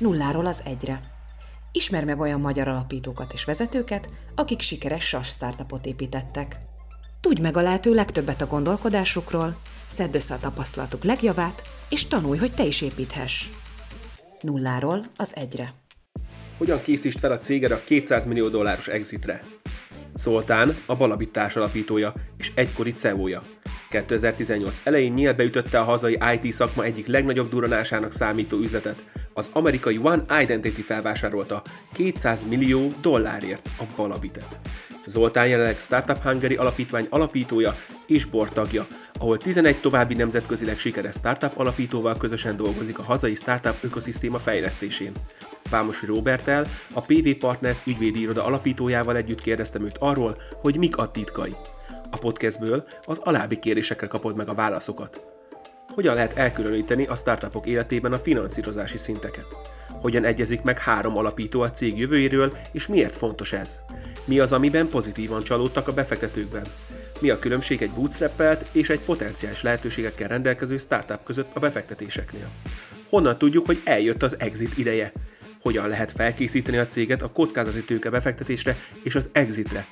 nulláról az egyre. Ismer meg olyan magyar alapítókat és vezetőket, akik sikeres SAS startupot építettek. Tudj meg a lehető legtöbbet a gondolkodásukról, szedd össze a tapasztalatuk legjavát, és tanulj, hogy te is építhess. Nulláról az egyre. Hogyan készítsd fel a céged a 200 millió dolláros exitre? Zoltán a Balabit társalapítója és egykori CEO-ja. 2018 elején nyílbe ütötte a hazai IT szakma egyik legnagyobb duranásának számító üzletet. Az amerikai One Identity felvásárolta 200 millió dollárért a Balabitet. Zoltán jelenleg Startup Hungary alapítvány alapítója és bortagja, ahol 11 további nemzetközileg sikeres startup alapítóval közösen dolgozik a hazai startup ökoszisztéma fejlesztésén. Vámosi Robertel, a PV Partners ügyvédi iroda alapítójával együtt kérdeztem őt arról, hogy mik a titkai. A podcastből az alábbi kérésekre kapod meg a válaszokat. Hogyan lehet elkülöníteni a startupok életében a finanszírozási szinteket? Hogyan egyezik meg három alapító a cég jövőjéről, és miért fontos ez? Mi az, amiben pozitívan csalódtak a befektetőkben? Mi a különbség egy bootstrappelt és egy potenciális lehetőségekkel rendelkező startup között a befektetéseknél? Honnan tudjuk, hogy eljött az exit ideje? Hogyan lehet felkészíteni a céget a kockázati tőke befektetésre és az exitre?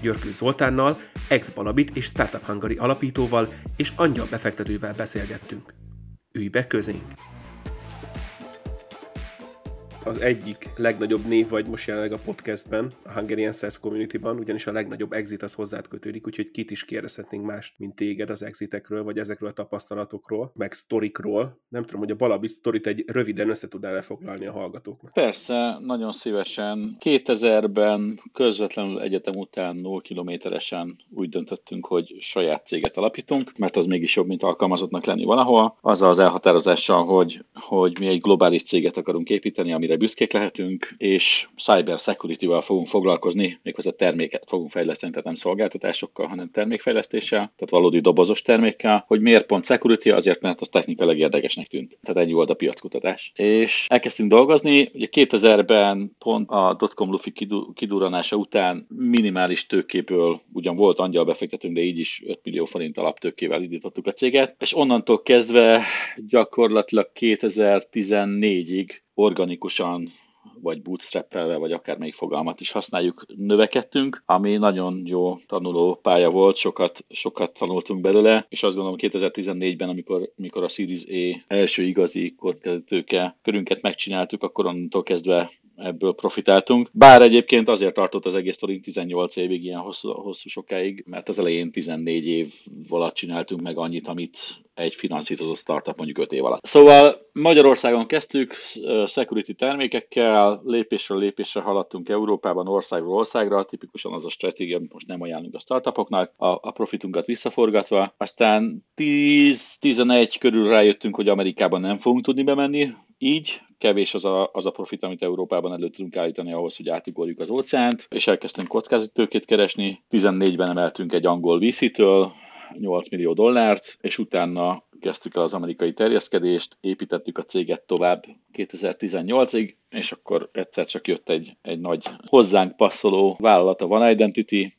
Györkő Zoltánnal, ex-Balabit és Startup Hungary alapítóval és angyal befektetővel beszélgettünk. Ülj be közénk! Az egyik legnagyobb név vagy most jelenleg a podcastben, a Hungarian Sales Community-ban, ugyanis a legnagyobb exit az hozzád kötődik, úgyhogy kit is kérdezhetnénk mást, mint téged az exitekről, vagy ezekről a tapasztalatokról, meg sztorikról. Nem tudom, hogy a Balabi sztorit egy röviden össze tudnál lefoglalni a hallgatóknak. Persze, nagyon szívesen. 2000-ben közvetlenül egyetem után 0 kilométeresen úgy döntöttünk, hogy saját céget alapítunk, mert az mégis jobb, mint alkalmazottnak lenni valahol. Az az elhatározással, hogy, hogy mi egy globális céget akarunk építeni, amire büszkék lehetünk, és cyber security-vel fogunk foglalkozni, méghozzá terméket fogunk fejleszteni, tehát nem szolgáltatásokkal, hanem termékfejlesztéssel, tehát valódi dobozos termékkel. Hogy miért pont security? Azért, mert az technikailag érdekesnek tűnt. Tehát ennyi volt a piackutatás. És elkezdtünk dolgozni, ugye 2000-ben pont a dotcom lufi kiduranása után minimális tőkéből ugyan volt angyal befektetünk, de így is 5 millió forint alaptőkével indítottuk a céget, és onnantól kezdve gyakorlatilag 2014-ig organikusan vagy bootstrappelve, vagy akármelyik fogalmat is használjuk, növekedtünk, ami nagyon jó tanuló pálya volt, sokat, sokat tanultunk belőle, és azt gondolom 2014-ben, amikor, amikor a Series A első igazi kockázatőke körünket megcsináltuk, akkor onnantól kezdve ebből profitáltunk. Bár egyébként azért tartott az egész sztorink 18 évig, ilyen hosszú, hosszú sokáig, mert az elején 14 év alatt csináltunk meg annyit, amit egy finanszírozott startup mondjuk 5 év alatt. Szóval Magyarországon kezdtük security termékekkel, lépésről lépésre haladtunk Európában országról országra, tipikusan az a stratégia, amit most nem ajánlunk a startupoknak, a, a profitunkat visszaforgatva. Aztán 10-11 körül rájöttünk, hogy Amerikában nem fogunk tudni bemenni, így kevés az a, az a profit, amit Európában elő tudunk állítani ahhoz, hogy átugorjuk az óceánt, és elkezdtünk kockázatőkét keresni. 14-ben emeltünk egy angol VC-től, 8 millió dollárt, és utána kezdtük el az amerikai terjeszkedést, építettük a céget tovább 2018-ig, és akkor egyszer csak jött egy, egy nagy hozzánk passzoló vállalat, a One Identity,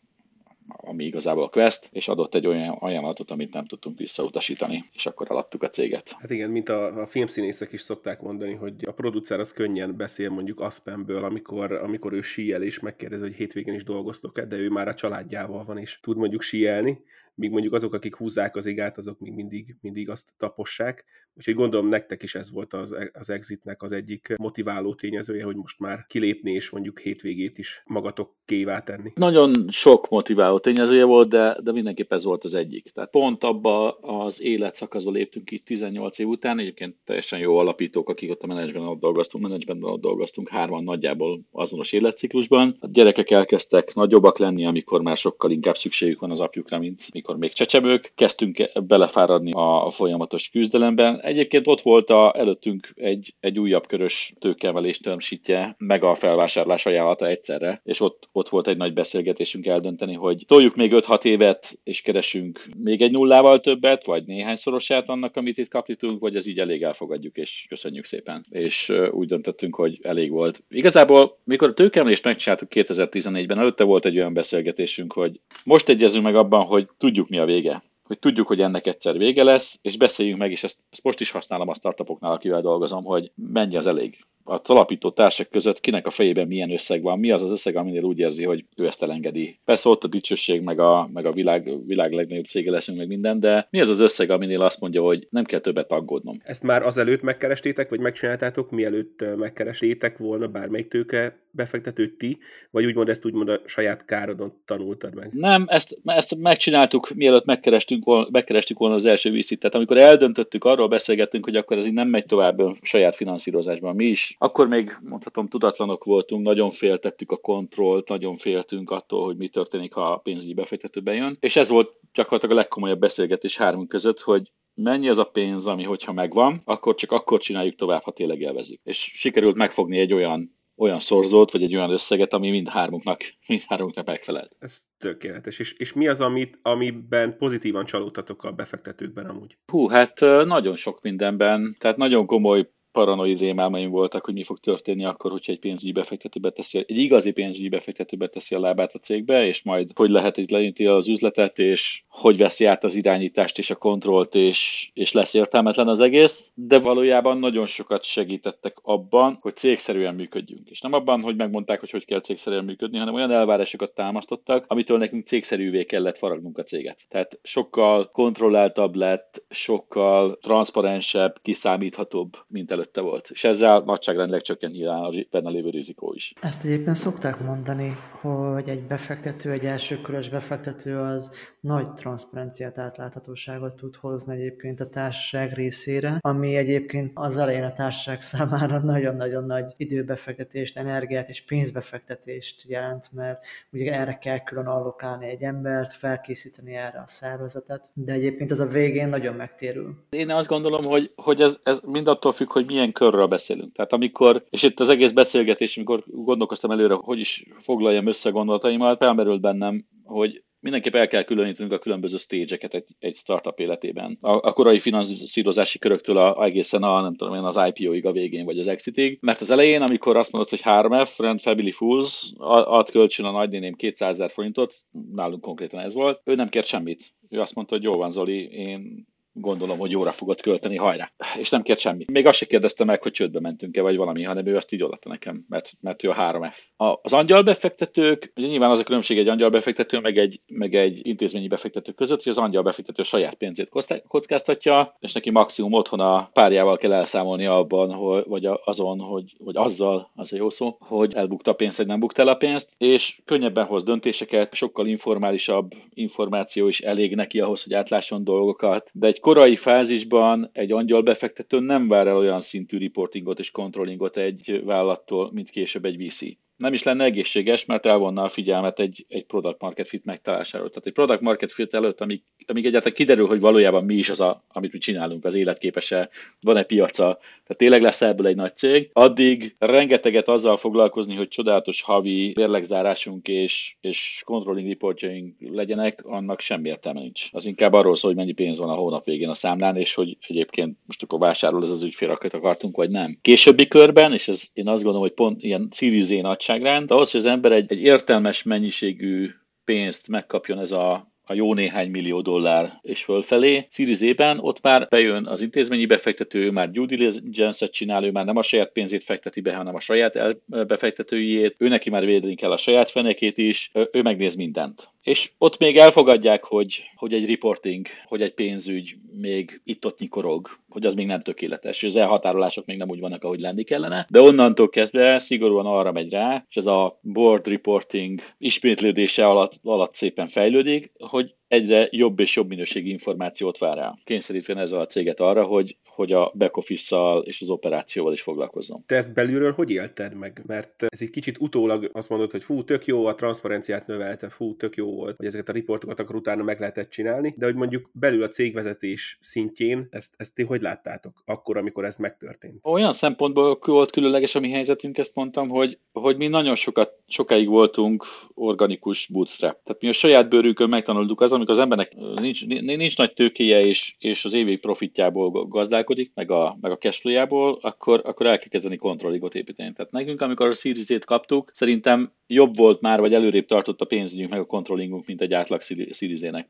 ami igazából a Quest, és adott egy olyan ajánlatot, amit nem tudtunk visszautasítani, és akkor eladtuk a céget. Hát igen, mint a, a filmszínészek is szokták mondani, hogy a producer az könnyen beszél mondjuk Aspenből, amikor, amikor ő síel, és megkérdezi, hogy hétvégén is dolgoztok-e, de ő már a családjával van, és tud mondjuk síelni, míg mondjuk azok, akik húzzák az igát, azok még mindig, mindig azt tapossák. Úgyhogy gondolom nektek is ez volt az, az exitnek az egyik motiváló tényezője, hogy most már kilépni és mondjuk hétvégét is magatok kévá tenni. Nagyon sok motiváló tényezője volt, de, de mindenképp ez volt az egyik. Tehát pont abba az életszakaszba léptünk itt 18 év után, egyébként teljesen jó alapítók, akik ott a menedzsben ott dolgoztunk, menedzsben ott dolgoztunk, hárman nagyjából azonos életciklusban. A gyerekek elkezdtek nagyobbak lenni, amikor már sokkal inkább szükségük van az apjukra, mint mikor amikor még csecsemők, kezdtünk belefáradni a folyamatos küzdelemben. Egyébként ott volt a, előttünk egy, egy újabb körös tőkeemelés termsítje, meg a felvásárlás ajánlata egyszerre, és ott, ott volt egy nagy beszélgetésünk eldönteni, hogy toljuk még 5-6 évet, és keresünk még egy nullával többet, vagy néhányszorosát annak, amit itt kapitunk, vagy ez így elég elfogadjuk, és köszönjük szépen. És úgy döntöttünk, hogy elég volt. Igazából, mikor a tőkeemelést megcsináltuk 2014-ben, előtte volt egy olyan beszélgetésünk, hogy most egyezünk meg abban, hogy tudjuk, tudjuk mi a vége. Hogy tudjuk, hogy ennek egyszer vége lesz, és beszéljünk meg, és ezt, ezt most is használom a startupoknál, akivel dolgozom, hogy mennyi az elég a talapító társak között kinek a fejében milyen összeg van, mi az az összeg, aminél úgy érzi, hogy ő ezt elengedi. Persze ott a dicsőség, meg a, meg a világ, világ legnagyobb cége leszünk, meg minden, de mi az az összeg, aminél azt mondja, hogy nem kell többet aggódnom. Ezt már azelőtt megkerestétek, vagy megcsináltátok, mielőtt megkerestétek volna bármelyik tőke befektetőt ti, vagy úgymond ezt úgymond a saját károdon tanultad meg? Nem, ezt, ezt megcsináltuk, mielőtt megkerestünk volna, megkerestük volna az első vízit. Tehát amikor eldöntöttük, arról beszélgettünk, hogy akkor ez így nem megy tovább saját finanszírozásban. Mi is, akkor még mondhatom, tudatlanok voltunk, nagyon féltettük a kontrollt, nagyon féltünk attól, hogy mi történik, ha a pénzügyi befektető bejön. És ez volt gyakorlatilag a legkomolyabb beszélgetés hármunk között, hogy mennyi az a pénz, ami hogyha megvan, akkor csak akkor csináljuk tovább, ha tényleg élvezik. És sikerült megfogni egy olyan olyan szorzót, vagy egy olyan összeget, ami mind hármunknak, mind hármunknak megfelel. Ez tökéletes. És, és mi az, amit, amiben pozitívan csalódtatok a befektetőkben amúgy? Hú, hát nagyon sok mindenben, tehát nagyon komoly paranoid rémálmaim voltak, hogy mi fog történni akkor, hogyha egy pénzügyi befektető beteszi, egy igazi pénzügyi befektető beteszi a lábát a cégbe, és majd hogy lehet itt lenyitni az üzletet, és hogy veszi át az irányítást és a kontrollt, és, és lesz értelmetlen az egész, de valójában nagyon sokat segítettek abban, hogy cégszerűen működjünk. És nem abban, hogy megmondták, hogy hogy kell cégszerűen működni, hanem olyan elvárásokat támasztottak, amitől nekünk cégszerűvé kellett faragnunk a céget. Tehát sokkal kontrolláltabb lett, sokkal transzparensebb, kiszámíthatóbb, mint előtte volt. És ezzel nagyságrendileg csökkent nyilván a benne lévő rizikó is. Ezt egyébként szokták mondani, hogy egy befektető, egy elsőkörös befektető az nagy transzparenciát, átláthatóságot tud hozni egyébként a társaság részére, ami egyébként az elején a társaság számára nagyon-nagyon nagy időbefektetést, energiát és pénzbefektetést jelent, mert ugye erre kell külön allokálni egy embert, felkészíteni erre a szervezetet, de egyébként az a végén nagyon megtérül. Én azt gondolom, hogy, hogy ez, ez mind attól függ, hogy milyen körről beszélünk. Tehát amikor, és itt az egész beszélgetés, amikor gondolkoztam előre, hogy is foglaljam össze gondolataimat, felmerült bennem, hogy mindenképp el kell különítenünk a különböző stage-eket egy, egy startup életében. A, a korai finanszírozási köröktől a, egészen a, nem tudom én, az IPO-ig a végén, vagy az exitig. Mert az elején, amikor azt mondod, hogy 3F, Rent Family Fools, ad kölcsön a nagynéném 200 ezer forintot, nálunk konkrétan ez volt, ő nem kért semmit. Ő azt mondta, hogy jó van Zoli, én gondolom, hogy jóra fogod költeni, hajrá. És nem kért semmit. Még azt se kérdezte meg, hogy csődbe mentünk-e, vagy valami, hanem ő azt így odatta nekem, mert, mert ő a 3F. A, az angyalbefektetők, ugye nyilván az a különbség egy angyalbefektető, meg egy, meg egy intézményi befektető között, hogy az angyalbefektető saját pénzét kockáztatja, és neki maximum otthon a párjával kell elszámolni abban, hogy, vagy azon, hogy, vagy azzal, az a jó szó, hogy elbukta a pénzt, vagy nem bukta el a pénzt, és könnyebben hoz döntéseket, sokkal informálisabb információ is elég neki ahhoz, hogy átlásson dolgokat, de egy korai fázisban egy angyal befektető nem vár el olyan szintű reportingot és controllingot egy vállalattól, mint később egy VC nem is lenne egészséges, mert elvonna a figyelmet egy, egy product market fit megtalálásáról. Tehát egy product market fit előtt, amíg, amíg egyáltalán kiderül, hogy valójában mi is az, a, amit mi csinálunk, az életképes-e, van-e piaca, tehát tényleg lesz ebből egy nagy cég, addig rengeteget azzal foglalkozni, hogy csodálatos havi mérlegzárásunk és, és controlling reportjaink legyenek, annak semmi értelme nincs. Az inkább arról szól, hogy mennyi pénz van a hónap végén a számlán, és hogy egyébként most akkor vásárol ez az ügyfél, akit akartunk, vagy nem. Későbbi körben, és ez én azt gondolom, hogy pont ilyen Series nagyságrend, ahhoz, hogy az ember egy, egy értelmes mennyiségű pénzt megkapjon ez a a jó néhány millió dollár és fölfelé. Series ott már bejön az intézményi befektető, ő már due diligence-et csinál, ő már nem a saját pénzét fekteti be, hanem a saját befektetőjét, ő neki már védeni kell a saját fenekét is, ő megnéz mindent. És ott még elfogadják, hogy, hogy egy reporting, hogy egy pénzügy még itt-ott nyikorog, hogy az még nem tökéletes, és az elhatárolások még nem úgy vannak, ahogy lenni kellene, de onnantól kezdve szigorúan arra megy rá, és ez a board reporting ismétlődése alatt, alatt szépen fejlődik, hogy hogy egyre jobb és jobb minőségi információt vár el. Kényszerítve ezzel a céget arra, hogy, hogy a back office és az operációval is foglalkozzon. Te ezt belülről hogy élted meg? Mert ez egy kicsit utólag azt mondod, hogy fú, tök jó, a transzparenciát növelte, fú, tök jó volt, hogy ezeket a riportokat akkor utána meg lehetett csinálni, de hogy mondjuk belül a cégvezetés szintjén ezt, ezt ti hogy láttátok akkor, amikor ez megtörtént? Olyan szempontból volt különleges a mi helyzetünk, ezt mondtam, hogy, hogy mi nagyon sokat, sokáig voltunk organikus bootstrap. Tehát mi a saját bőrünkön megtanultuk azon, amikor az embernek nincs, nincs nagy tőkéje, és, és az évi profitjából gazdálkodik, meg a, meg a cashflow-jából, akkor, akkor el kell kezdeni kontrolligot építeni. Tehát nekünk, amikor a Series kaptuk, szerintem jobb volt már, vagy előrébb tartott a pénzügyünk, meg a controllingunk, mint egy átlag Series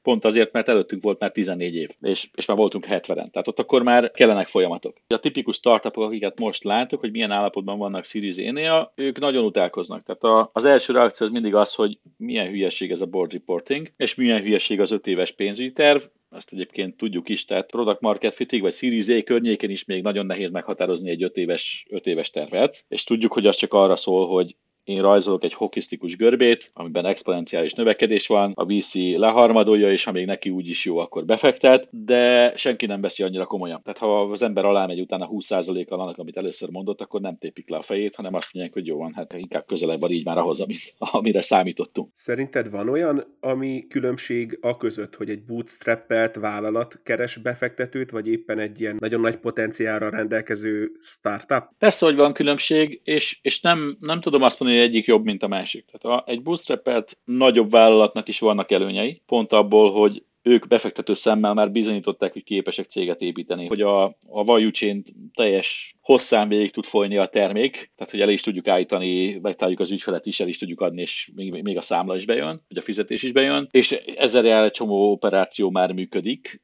Pont azért, mert előttünk volt már 14 év, és, és már voltunk 70-en. Tehát ott akkor már kellenek folyamatok. A tipikus startupok, akiket most látok, hogy milyen állapotban vannak Series ők nagyon utálkoznak. Tehát a, az első reakció az mindig az, hogy milyen hülyeség ez a board reporting, és milyen hülyeség az öt éves pénzügyi terv, azt egyébként tudjuk is, tehát product market fitting vagy Series A környékén is még nagyon nehéz meghatározni egy öt éves, öt éves tervet, és tudjuk, hogy az csak arra szól, hogy én rajzolok egy hokisztikus görbét, amiben exponenciális növekedés van, a VC leharmadolja, és ha még neki úgy is jó, akkor befektet, de senki nem veszi annyira komolyan. Tehát ha az ember alá megy utána 20%-kal annak, amit először mondott, akkor nem tépik le a fejét, hanem azt mondják, hogy jó van, hát inkább közelebb van így már ahhoz, amit, amire számítottunk. Szerinted van olyan, ami különbség a között, hogy egy bootstrappelt vállalat keres befektetőt, vagy éppen egy ilyen nagyon nagy potenciálra rendelkező startup? Persze, hogy van különbség, és, és nem, nem tudom azt mondani, egyik jobb, mint a másik. Tehát egy bootstrapelt nagyobb vállalatnak is vannak előnyei, pont abból, hogy ők befektető szemmel már bizonyították, hogy képesek céget építeni, hogy a, a value chain teljes hosszán végig tud folyni a termék, tehát hogy el is tudjuk állítani, megtaláljuk az ügyfelet is, el is tudjuk adni, és még, még a számla is bejön, hogy a fizetés is bejön, és ezzel egy csomó operáció már működik,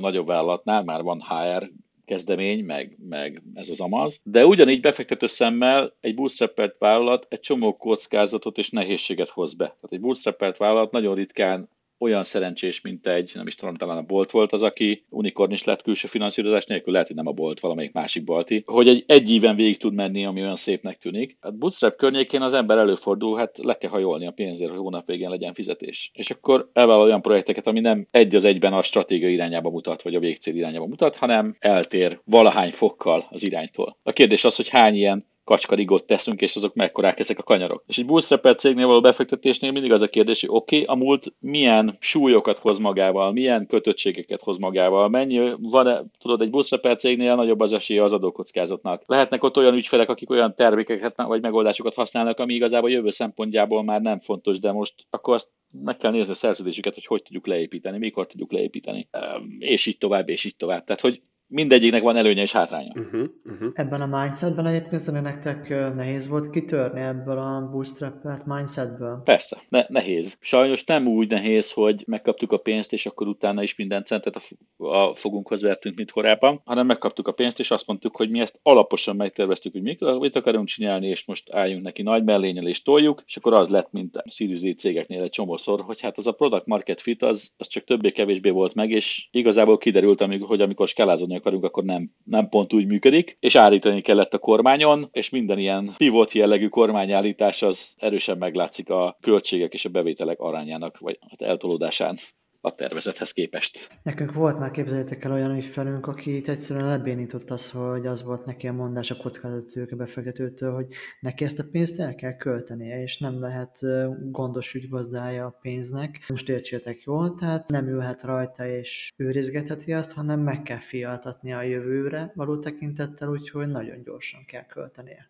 nagyobb vállalatnál már van HR kezdemény, meg, meg ez az amaz. De ugyanígy befektető szemmel egy bootstrap vállalat egy csomó kockázatot és nehézséget hoz be. Tehát egy bootstrap vállalat nagyon ritkán olyan szerencsés, mint egy, nem is tudom, talán a Bolt volt az, aki unikorn is lett külső finanszírozás nélkül, lehet, hogy nem a Bolt, valamelyik másik Balti, hogy egy, egy íven végig tud menni, ami olyan szépnek tűnik. A bootstrap környékén az ember előfordul, hát le kell hajolni a pénzért, hogy hónap végén legyen fizetés. És akkor elvállal olyan projekteket, ami nem egy az egyben a stratégia irányába mutat, vagy a végcél irányába mutat, hanem eltér valahány fokkal az iránytól. A kérdés az, hogy hány ilyen kacskarigot teszünk, és azok mekkorák ezek a kanyarok. És egy bootstrap cégnél való befektetésnél mindig az a kérdés, hogy oké, okay, a múlt milyen súlyokat hoz magával, milyen kötöttségeket hoz magával, mennyi van, tudod, egy bootstrap cégnél nagyobb az esélye az adókockázatnak. Lehetnek ott olyan ügyfelek, akik olyan termékeket vagy megoldásokat használnak, ami igazából jövő szempontjából már nem fontos, de most akkor azt meg kell nézni a szerződésüket, hogy hogy tudjuk leépíteni, mikor tudjuk leépíteni, és így tovább, és így tovább. Tehát, hogy mindegyiknek van előnye és hátránya. Uh-huh, uh-huh. Ebben a mindsetben egyébként nektek nehéz volt kitörni ebből a bootstrap mindsetből? Persze, ne- nehéz. Sajnos nem úgy nehéz, hogy megkaptuk a pénzt, és akkor utána is minden centet a, a fogunkhoz vertünk, mint korábban, hanem megkaptuk a pénzt, és azt mondtuk, hogy mi ezt alaposan megterveztük, hogy mit, mit akarunk csinálni, és most álljunk neki nagy mellényel, és toljuk, és akkor az lett, mint a Series cégeknél egy csomószor, hogy hát az a product market fit, az, az csak többé-kevésbé volt meg, és igazából kiderült, hogy amikor skálázódni akarunk, akkor nem, nem pont úgy működik, és állítani kellett a kormányon, és minden ilyen pivot jellegű kormányállítás az erősen meglátszik a költségek és a bevételek arányának, vagy hát eltolódásán a tervezethez képest. Nekünk volt már, képzeljétek el olyan ügyfelünk, aki itt egyszerűen lebénított az, hogy az volt neki a mondás a kockázatőke befektetőtől, hogy neki ezt a pénzt el kell költenie, és nem lehet gondos ügygazdája a pénznek. Most értsétek jól, tehát nem ülhet rajta és őrizgetheti azt, hanem meg kell fialtatni a jövőre való tekintettel, úgyhogy nagyon gyorsan kell költenie.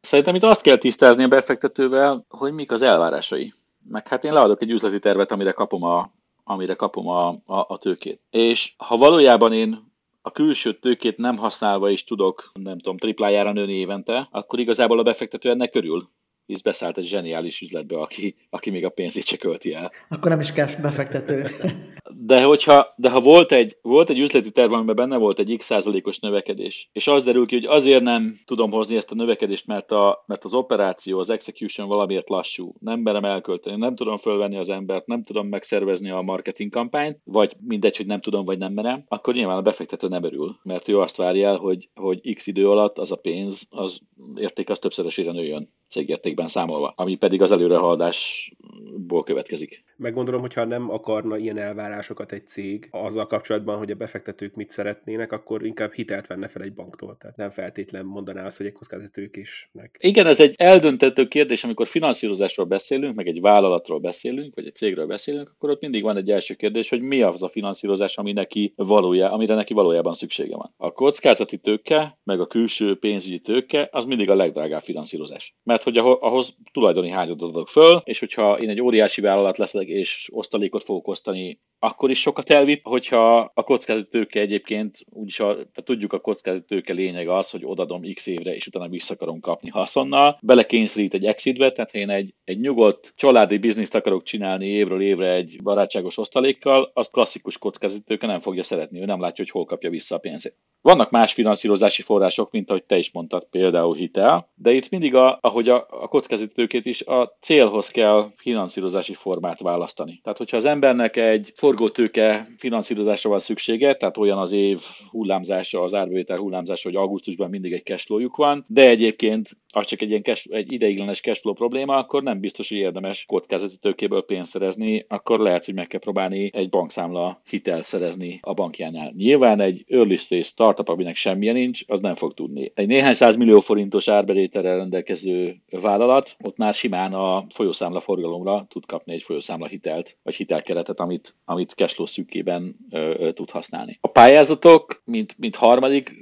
Szerintem itt azt kell tisztázni a befektetővel, hogy mik az elvárásai. Meg hát én leadok egy üzleti tervet, amire kapom a amire kapom a, a, a tőkét. És ha valójában én a külső tőkét nem használva is tudok, nem tudom, triplájára nőni évente, akkor igazából a befektető ennek körül hisz beszállt egy zseniális üzletbe, aki, aki még a pénzét se költi el. Akkor nem is kell befektető. De, hogyha, de ha volt egy, volt egy üzleti terv, amiben benne volt egy x százalékos növekedés, és az derül ki, hogy azért nem tudom hozni ezt a növekedést, mert, a, mert az operáció, az execution valamiért lassú, nem merem elkölteni, nem tudom fölvenni az embert, nem tudom megszervezni a marketing kampányt, vagy mindegy, hogy nem tudom, vagy nem merem, akkor nyilván a befektető nem örül, mert ő azt várja el, hogy, hogy x idő alatt az a pénz, az érték az többszörösére nőjön cégértékben számolva, ami pedig az előrehaladásból következik. Meggondolom, hogyha nem akarna ilyen elvárásokat egy cég azzal kapcsolatban, hogy a befektetők mit szeretnének, akkor inkább hitelt venne fel egy banktól. Tehát nem feltétlen mondaná azt, hogy egy kockázatők is meg. Igen, ez egy eldöntető kérdés, amikor finanszírozásról beszélünk, meg egy vállalatról beszélünk, vagy egy cégről beszélünk, akkor ott mindig van egy első kérdés, hogy mi az a finanszírozás, ami neki valójá, amire neki valójában szüksége van. A kockázati tőke, meg a külső pénzügyi tőke, az mindig a legdrágább finanszírozás. Mert hogy ahhoz tulajdoni hányadot adok föl, és hogyha én egy óriási vállalat leszek, és osztalékot fogok osztani akkor is sokat elvitt, hogyha a kockázatőke egyébként, úgyis a, tehát tudjuk a kockázatőke lényeg az, hogy odadom x évre, és utána vissza akarom kapni haszonnal, belekényszerít egy exitbe, tehát ha én egy, egy nyugodt családi bizniszt akarok csinálni évről évre egy barátságos osztalékkal, az klasszikus kockázatőke nem fogja szeretni, ő nem látja, hogy hol kapja vissza a pénzét. Vannak más finanszírozási források, mint ahogy te is mondtad, például hitel, de itt mindig, a, ahogy a, a kockázatőkét is, a célhoz kell finanszírozási formát választani. Tehát, hogyha az embernek egy forgótőke finanszírozásra van szüksége, tehát olyan az év hullámzása, az árbevétel hullámzása, hogy augusztusban mindig egy cashflow van, de egyébként az csak egy ilyen cash, egy ideiglenes cashflow probléma, akkor nem biztos, hogy érdemes kockázati tőkéből pénzt szerezni, akkor lehet, hogy meg kell próbálni egy bankszámla hitel szerezni a bankjánál. Nyilván egy early stage startup, aminek semmilyen nincs, az nem fog tudni. Egy néhány millió forintos árbevételrel rendelkező vállalat, ott már simán a folyószámla forgalomra tud kapni egy folyószámla hitelt, vagy hitelkeretet, amit, amit cashflow szűkében tud használni. A pályázatok, mint, mint harmadik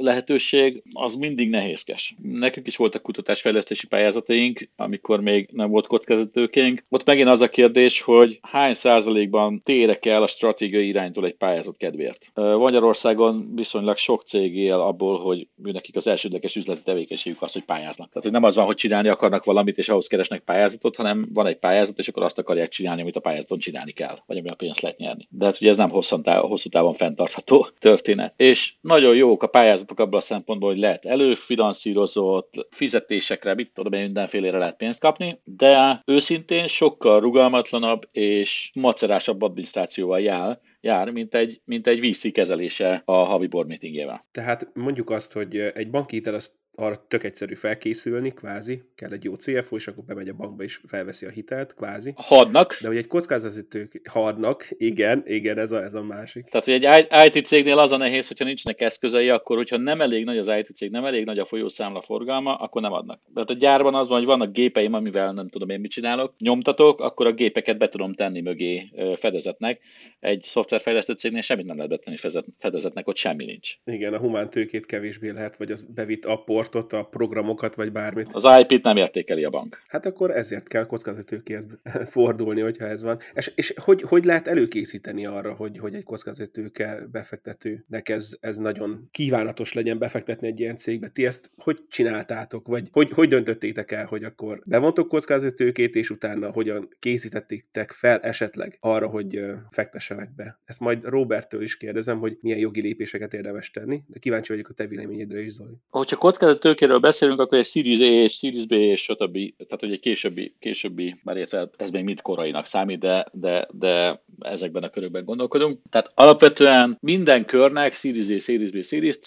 lehetőség, az mindig nehézkes. Nekünk is voltak kutatásfejlesztési pályázataink, amikor még nem volt kockázatőkénk. Ott megint az a kérdés, hogy hány százalékban térek el a stratégiai iránytól egy pályázat kedvéért. Magyarországon viszonylag sok cég él abból, hogy nekik az elsődleges üzleti tevékenységük az, hogy pályáznak. Tehát, hogy nem az van, hogy csinálni akarnak valamit, és ahhoz keresnek pályázatot, hanem van egy pályázat, és akkor azt akarják csinálni, amit a pályázaton csinálni kell, vagy ami a pénzt lehet nyerni. De hát ugye ez nem hosszú távon, fenntartható történet. És nagyon jók a pályázatok abban a szempontból, hogy lehet előfinanszírozott fizetésekre, mit tudom én, mindenfélére lehet pénzt kapni, de őszintén sokkal rugalmatlanabb és macerásabb adminisztrációval jár, jár, mint egy, mint egy VC kezelése a havi board meetingjével. Tehát mondjuk azt, hogy egy banki hitel azt arra tök egyszerű felkészülni, kvázi, kell egy jó CFO, és akkor bemegy a bankba és felveszi a hitelt, kvázi. Hadnak. De hogy egy kockázatítők hadnak, igen, igen, ez a, ez a másik. Tehát, hogy egy IT cégnél az a nehéz, hogyha nincsenek eszközei, akkor, hogyha nem elég nagy az IT cég, nem elég nagy a folyószámla forgalma, akkor nem adnak. Tehát a gyárban az van, hogy vannak gépeim, amivel nem tudom én mit csinálok, nyomtatok, akkor a gépeket be tudom tenni mögé fedezetnek. Egy szoftverfejlesztő cégnél semmit nem lehet betenni fedezetnek, ott semmi nincs. Igen, a humán tőkét kevésbé lehet, vagy az bevitt apport portot, a programokat, vagy bármit. Az IP-t nem értékeli a bank. Hát akkor ezért kell kockázatőkéhez fordulni, hogyha ez van. És, és hogy, hogy lehet előkészíteni arra, hogy, hogy egy kockázatőke befektetőnek ez, ez nagyon kívánatos legyen befektetni egy ilyen cégbe? Ti ezt hogy csináltátok? Vagy hogy, hogy döntöttétek el, hogy akkor bevontok kockázatőkét, és utána hogyan készítettétek fel esetleg arra, hogy fektessenek be? Ezt majd Roberttől is kérdezem, hogy milyen jogi lépéseket érdemes tenni, de kíváncsi vagyok a te véleményedre is, Zoli. Hogyha tőkéről beszélünk, akkor egy Series A és Series B és stb. Tehát, hogy egy későbbi, későbbi már érte, ez még mind korainak számít, de, de, de ezekben a körökben gondolkodunk. Tehát alapvetően minden körnek Series A, Series B, Series C,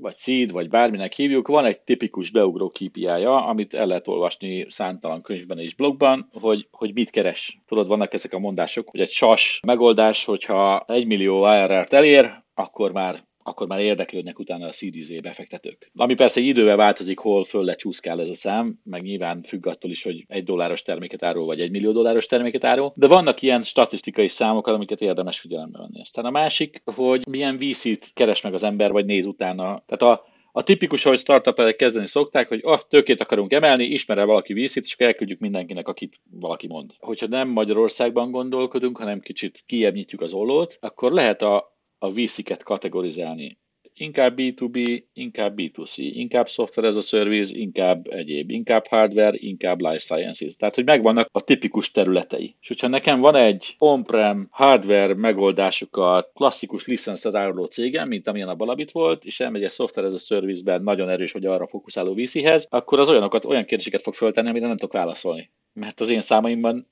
vagy seed, vagy bárminek hívjuk, van egy tipikus beugró KPI-ja, amit el lehet olvasni számtalan könyvben és blogban, hogy, hogy mit keres. Tudod, vannak ezek a mondások, hogy egy sas megoldás, hogyha 1 millió ARR-t elér, akkor már akkor már érdeklődnek utána a A befektetők. Ami persze idővel változik, hol föl lecsúszkál ez a szám, meg nyilván függ attól is, hogy egy dolláros terméket árul, vagy egy millió dolláros terméket árul, de vannak ilyen statisztikai számok, amiket érdemes figyelembe venni. Aztán a másik, hogy milyen VC-t keres meg az ember, vagy néz utána. Tehát a, a tipikus, hogy startup kezdeni szokták, hogy ah, tőkét akarunk emelni, ismer valaki vízit, és elküldjük mindenkinek, akit valaki mond. Hogyha nem Magyarországban gondolkodunk, hanem kicsit kiebb nyitjuk az ollót, akkor lehet a, a VC-ket kategorizálni. Inkább B2B, inkább B2C, inkább software as a service, inkább egyéb, inkább hardware, inkább life sciences. Tehát, hogy megvannak a tipikus területei. És hogyha nekem van egy on-prem hardware megoldásokat, klasszikus licenszet áruló cégem, mint amilyen a Balabit volt, és elmegy egy software as a service-ben nagyon erős, vagy arra fókuszáló VC-hez, akkor az olyanokat, olyan kérdéseket fog föltenni, amire nem tudok válaszolni. Mert az én számaimban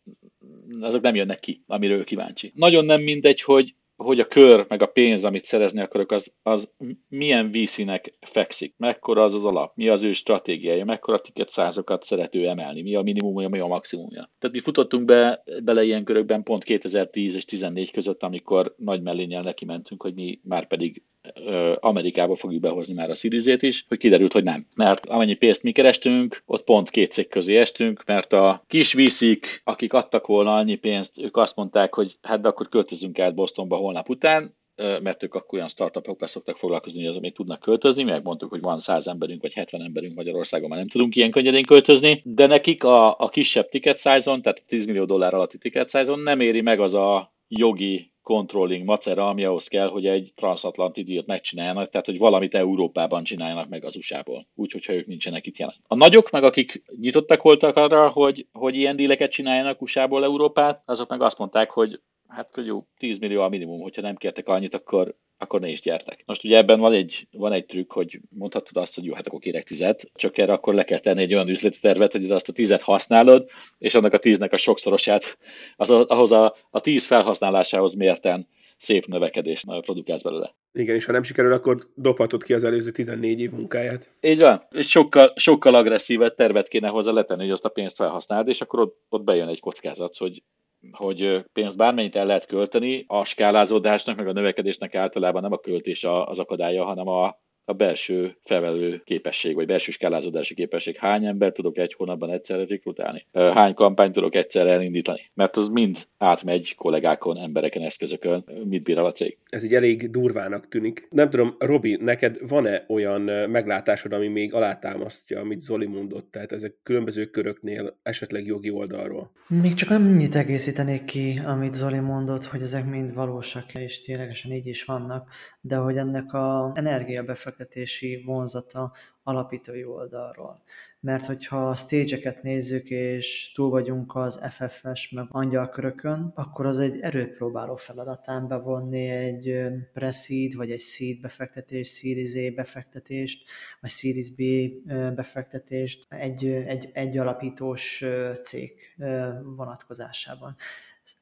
azok nem jönnek ki, amiről kíváncsi. Nagyon nem mindegy, hogy hogy a kör, meg a pénz, amit szerezni akarok, az, az milyen VC-nek fekszik, mekkora az az alap, mi az ő stratégiája, mekkora ticket százokat szerető emelni, mi a minimumja, mi a maximumja. Tehát mi futottunk be, bele ilyen körökben pont 2010 és 2014 között, amikor nagy mellényel neki mentünk, hogy mi már pedig Amerikába fogjuk behozni már a Series is, hogy kiderült, hogy nem. Mert amennyi pénzt mi kerestünk, ott pont két cég közé estünk, mert a kis viszik, akik adtak volna annyi pénzt, ők azt mondták, hogy hát de akkor költözünk át Bostonba holnap után, mert ők akkor olyan startupokkal szoktak foglalkozni, hogy az még tudnak költözni, megmondtuk, hogy van 100 emberünk vagy 70 emberünk Magyarországon, már nem tudunk ilyen könnyedén költözni, de nekik a, a kisebb ticket size-on, tehát 10 millió dollár alatti ticket size-on nem éri meg az a jogi controlling macera, ami ahhoz kell, hogy egy transatlanti díjat megcsináljanak, tehát hogy valamit Európában csináljanak meg az USA-ból, úgyhogy ha ők nincsenek itt jelen. A nagyok, meg akik nyitottak voltak arra, hogy, hogy ilyen díleket csináljanak USA-ból Európát, azok meg azt mondták, hogy hát jó, 10 millió a minimum, hogyha nem kértek annyit, akkor, akkor ne is gyertek. Most ugye ebben van egy, van egy trükk, hogy mondhatod azt, hogy jó, hát akkor kérek tizet, csak erre akkor le kell tenni egy olyan üzleti tervet, hogy azt a tizet használod, és annak a tíznek a sokszorosát, az, ahhoz a, a tíz felhasználásához mérten szép növekedést produkálsz belőle. Igen, és ha nem sikerül, akkor dobhatod ki az előző 14 év munkáját. Így van. És sokkal, sokkal agresszívebb tervet kéne hozzá letenni, hogy azt a pénzt felhasználd, és akkor ott, ott bejön egy kockázat, hogy hogy pénzt bármennyit el lehet költeni, a skálázódásnak, meg a növekedésnek általában nem a költés az akadálya, hanem a, a belső felvelő képesség, vagy belső skálázódási képesség. Hány ember tudok egy hónapban egyszerre rekrutálni? Hány kampányt tudok egyszerre elindítani? Mert az mind átmegy kollégákon, embereken, eszközökön, mit bír a cég. Ez így elég durvának tűnik. Nem tudom, Robi, neked van-e olyan meglátásod, ami még alátámasztja, amit Zoli mondott? Tehát ezek különböző köröknél, esetleg jogi oldalról. Még csak annyit egészítenék ki, amit Zoli mondott, hogy ezek mind valósak, és ténylegesen így is vannak, de hogy ennek a energiabefektetési vonzata alapítói oldalról. Mert hogyha a stage nézzük, és túl vagyunk az FFS meg angyalkörökön, akkor az egy erőpróbáló feladatán bevonni egy pre-seed, vagy egy seed befektetés, Series A befektetést, vagy Series B befektetést egy, egy, egy alapítós cég vonatkozásában.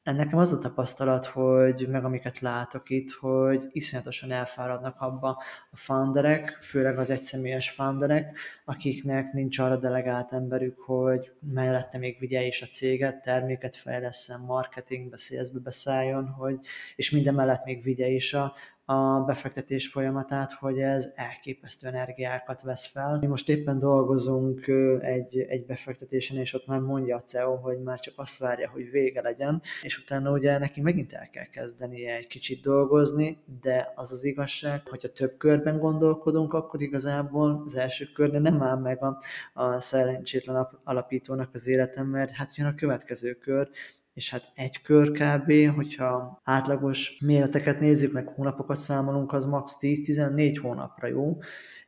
Nekem az a tapasztalat, hogy meg amiket látok itt, hogy iszonyatosan elfáradnak abba a founderek, főleg az egyszemélyes founderek, akiknek nincs arra delegált emberük, hogy mellette még vigye is a céget, terméket fejleszem, marketingbe, salesbe beszálljon, hogy, és minden mellett még vigye is a, a befektetés folyamatát, hogy ez elképesztő energiákat vesz fel. Mi most éppen dolgozunk egy, egy befektetésen, és ott már mondja a CEO, hogy már csak azt várja, hogy vége legyen, és utána ugye neki megint el kell kezdenie egy kicsit dolgozni, de az az igazság, hogyha több körben gondolkodunk, akkor igazából az első körben nem áll meg a, a szerencsétlen alapítónak az életem, mert hát jön a következő kör, és hát egy kör kb., hogyha átlagos méreteket nézzük, meg hónapokat számolunk, az max. 10-14 hónapra jó,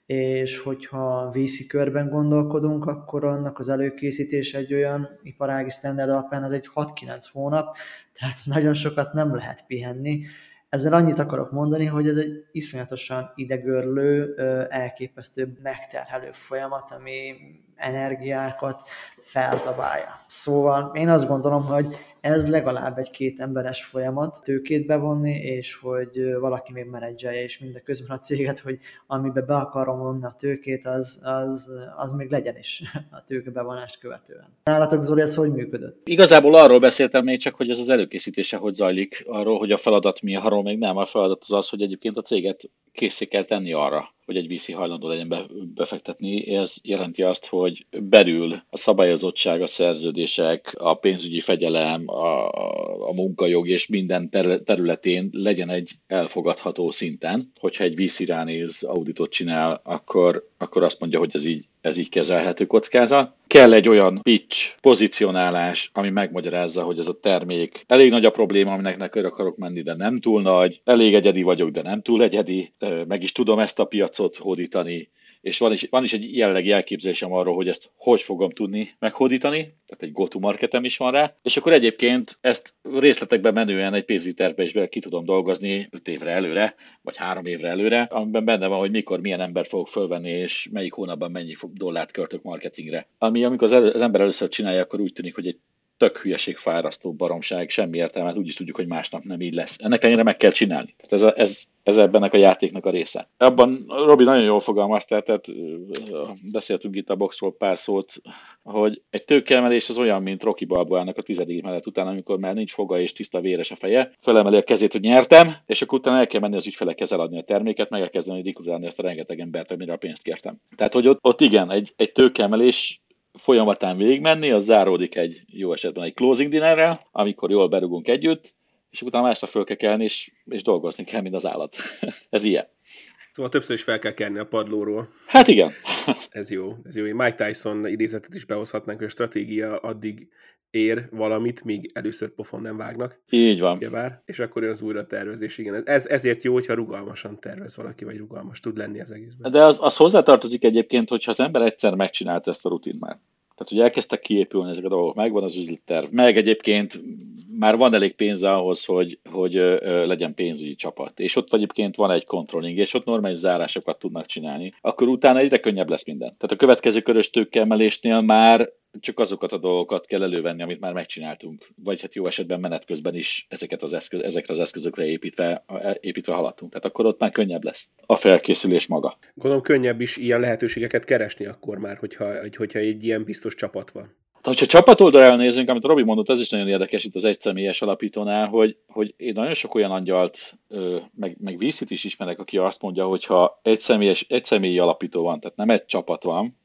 és hogyha VC körben gondolkodunk, akkor annak az előkészítés egy olyan iparági standard alapján az egy 6-9 hónap, tehát nagyon sokat nem lehet pihenni. Ezzel annyit akarok mondani, hogy ez egy iszonyatosan idegörlő, elképesztő megterhelő folyamat, ami energiákat felzabálja. Szóval én azt gondolom, hogy ez legalább egy két emberes folyamat, tőkét bevonni, és hogy valaki még menedzselje, és mindeközben a céget, hogy amiben be akarom vonni a tőkét, az, az, az még legyen is a tőkebevonást követően. Nálatok Zoli, ez hogy működött? Igazából arról beszéltem még csak, hogy ez az előkészítése hogy zajlik, arról, hogy a feladat mi, arról még nem. A feladat az az, hogy egyébként a céget készé kell tenni arra, hogy egy VC hajlandó legyen be, befektetni. Ez jelenti azt, hogy belül a szabályozottság, a szerződések, a pénzügyi fegyelem, a, a munkajog és minden területén legyen egy elfogadható szinten. Hogyha egy VC ránéz, auditot csinál, akkor, akkor azt mondja, hogy ez így ez így kezelhető kockázat. Kell egy olyan pitch, pozicionálás, ami megmagyarázza, hogy ez a termék elég nagy a probléma, aminek neked akarok menni, de nem túl nagy, elég egyedi vagyok, de nem túl egyedi, meg is tudom ezt a piacot hódítani, és van is, van is egy jellegi elképzelésem arról, hogy ezt hogy fogom tudni meghódítani, tehát egy go-to-marketem is van rá, és akkor egyébként ezt részletekben menően egy pénzügyi tervbe is ki tudom dolgozni 5 évre előre, vagy 3 évre előre, amiben benne van, hogy mikor milyen ember fogok fölvenni, és melyik hónapban mennyi dollárt költök marketingre. Ami amikor az ember először csinálja, akkor úgy tűnik, hogy egy tök hülyeség, fárasztó baromság, semmi értelme, hát úgyis tudjuk, hogy másnap nem így lesz. Ennek ennyire meg kell csinálni. Tehát ez, ez, ez ebben a játéknak a része. Abban Robi nagyon jól fogalmazta, tehát beszéltünk itt a boxról pár szót, hogy egy tőkeemelés az olyan, mint Rocky Balboának a tizedik mellett után, amikor már nincs foga és tiszta véres a feje, felemeli a kezét, hogy nyertem, és akkor utána el kell menni az ügyfelekhez eladni a terméket, meg elkezdeni rekrutálni ezt a rengeteg embert, amire a pénzt kértem. Tehát, hogy ott, ott igen, egy, egy tőkeemelés folyamatán végigmenni, az záródik egy jó esetben egy closing dinnerrel, amikor jól berugunk együtt, és utána másnap föl kell kelni, és, és dolgozni kell, mint az állat. ez ilyen. Szóval többször is fel kell kelni a padlóról. Hát igen. ez jó, ez jó. Mike Tyson idézetet is behozhatnánk, hogy a stratégia addig ér valamit, míg először pofon nem vágnak. Így van. Ugyebár, és akkor jön az újra tervezés. Igen, ez, ezért jó, hogyha rugalmasan tervez valaki, vagy rugalmas tud lenni az egészben. De az, az hozzátartozik egyébként, hogyha az ember egyszer megcsinálta ezt a rutin már. Tehát, hogy elkezdtek kiépülni ezek a dolgok, megvan az üzletterv, meg egyébként már van elég pénz ahhoz, hogy, hogy legyen pénzügyi csapat, és ott egyébként van egy controlling, és ott normális zárásokat tudnak csinálni, akkor utána egyre könnyebb lesz minden. Tehát a következő körös tőkeemelésnél már csak azokat a dolgokat kell elővenni, amit már megcsináltunk, vagy hát jó esetben menet közben is ezeket az eszköz, ezekre az eszközökre építve, építve haladtunk. Tehát akkor ott már könnyebb lesz a felkészülés maga. Gondolom könnyebb is ilyen lehetőségeket keresni akkor már, hogyha, hogyha egy ilyen biztos csapat van. Ha csapat oldalra nézünk, amit Robi mondott, ez is nagyon érdekes itt az egyszemélyes alapítónál, hogy, hogy én nagyon sok olyan angyalt, meg, meg vízit is ismerek, aki azt mondja, hogy ha egy, személyes, egy személyi alapító van, tehát nem egy csapat van,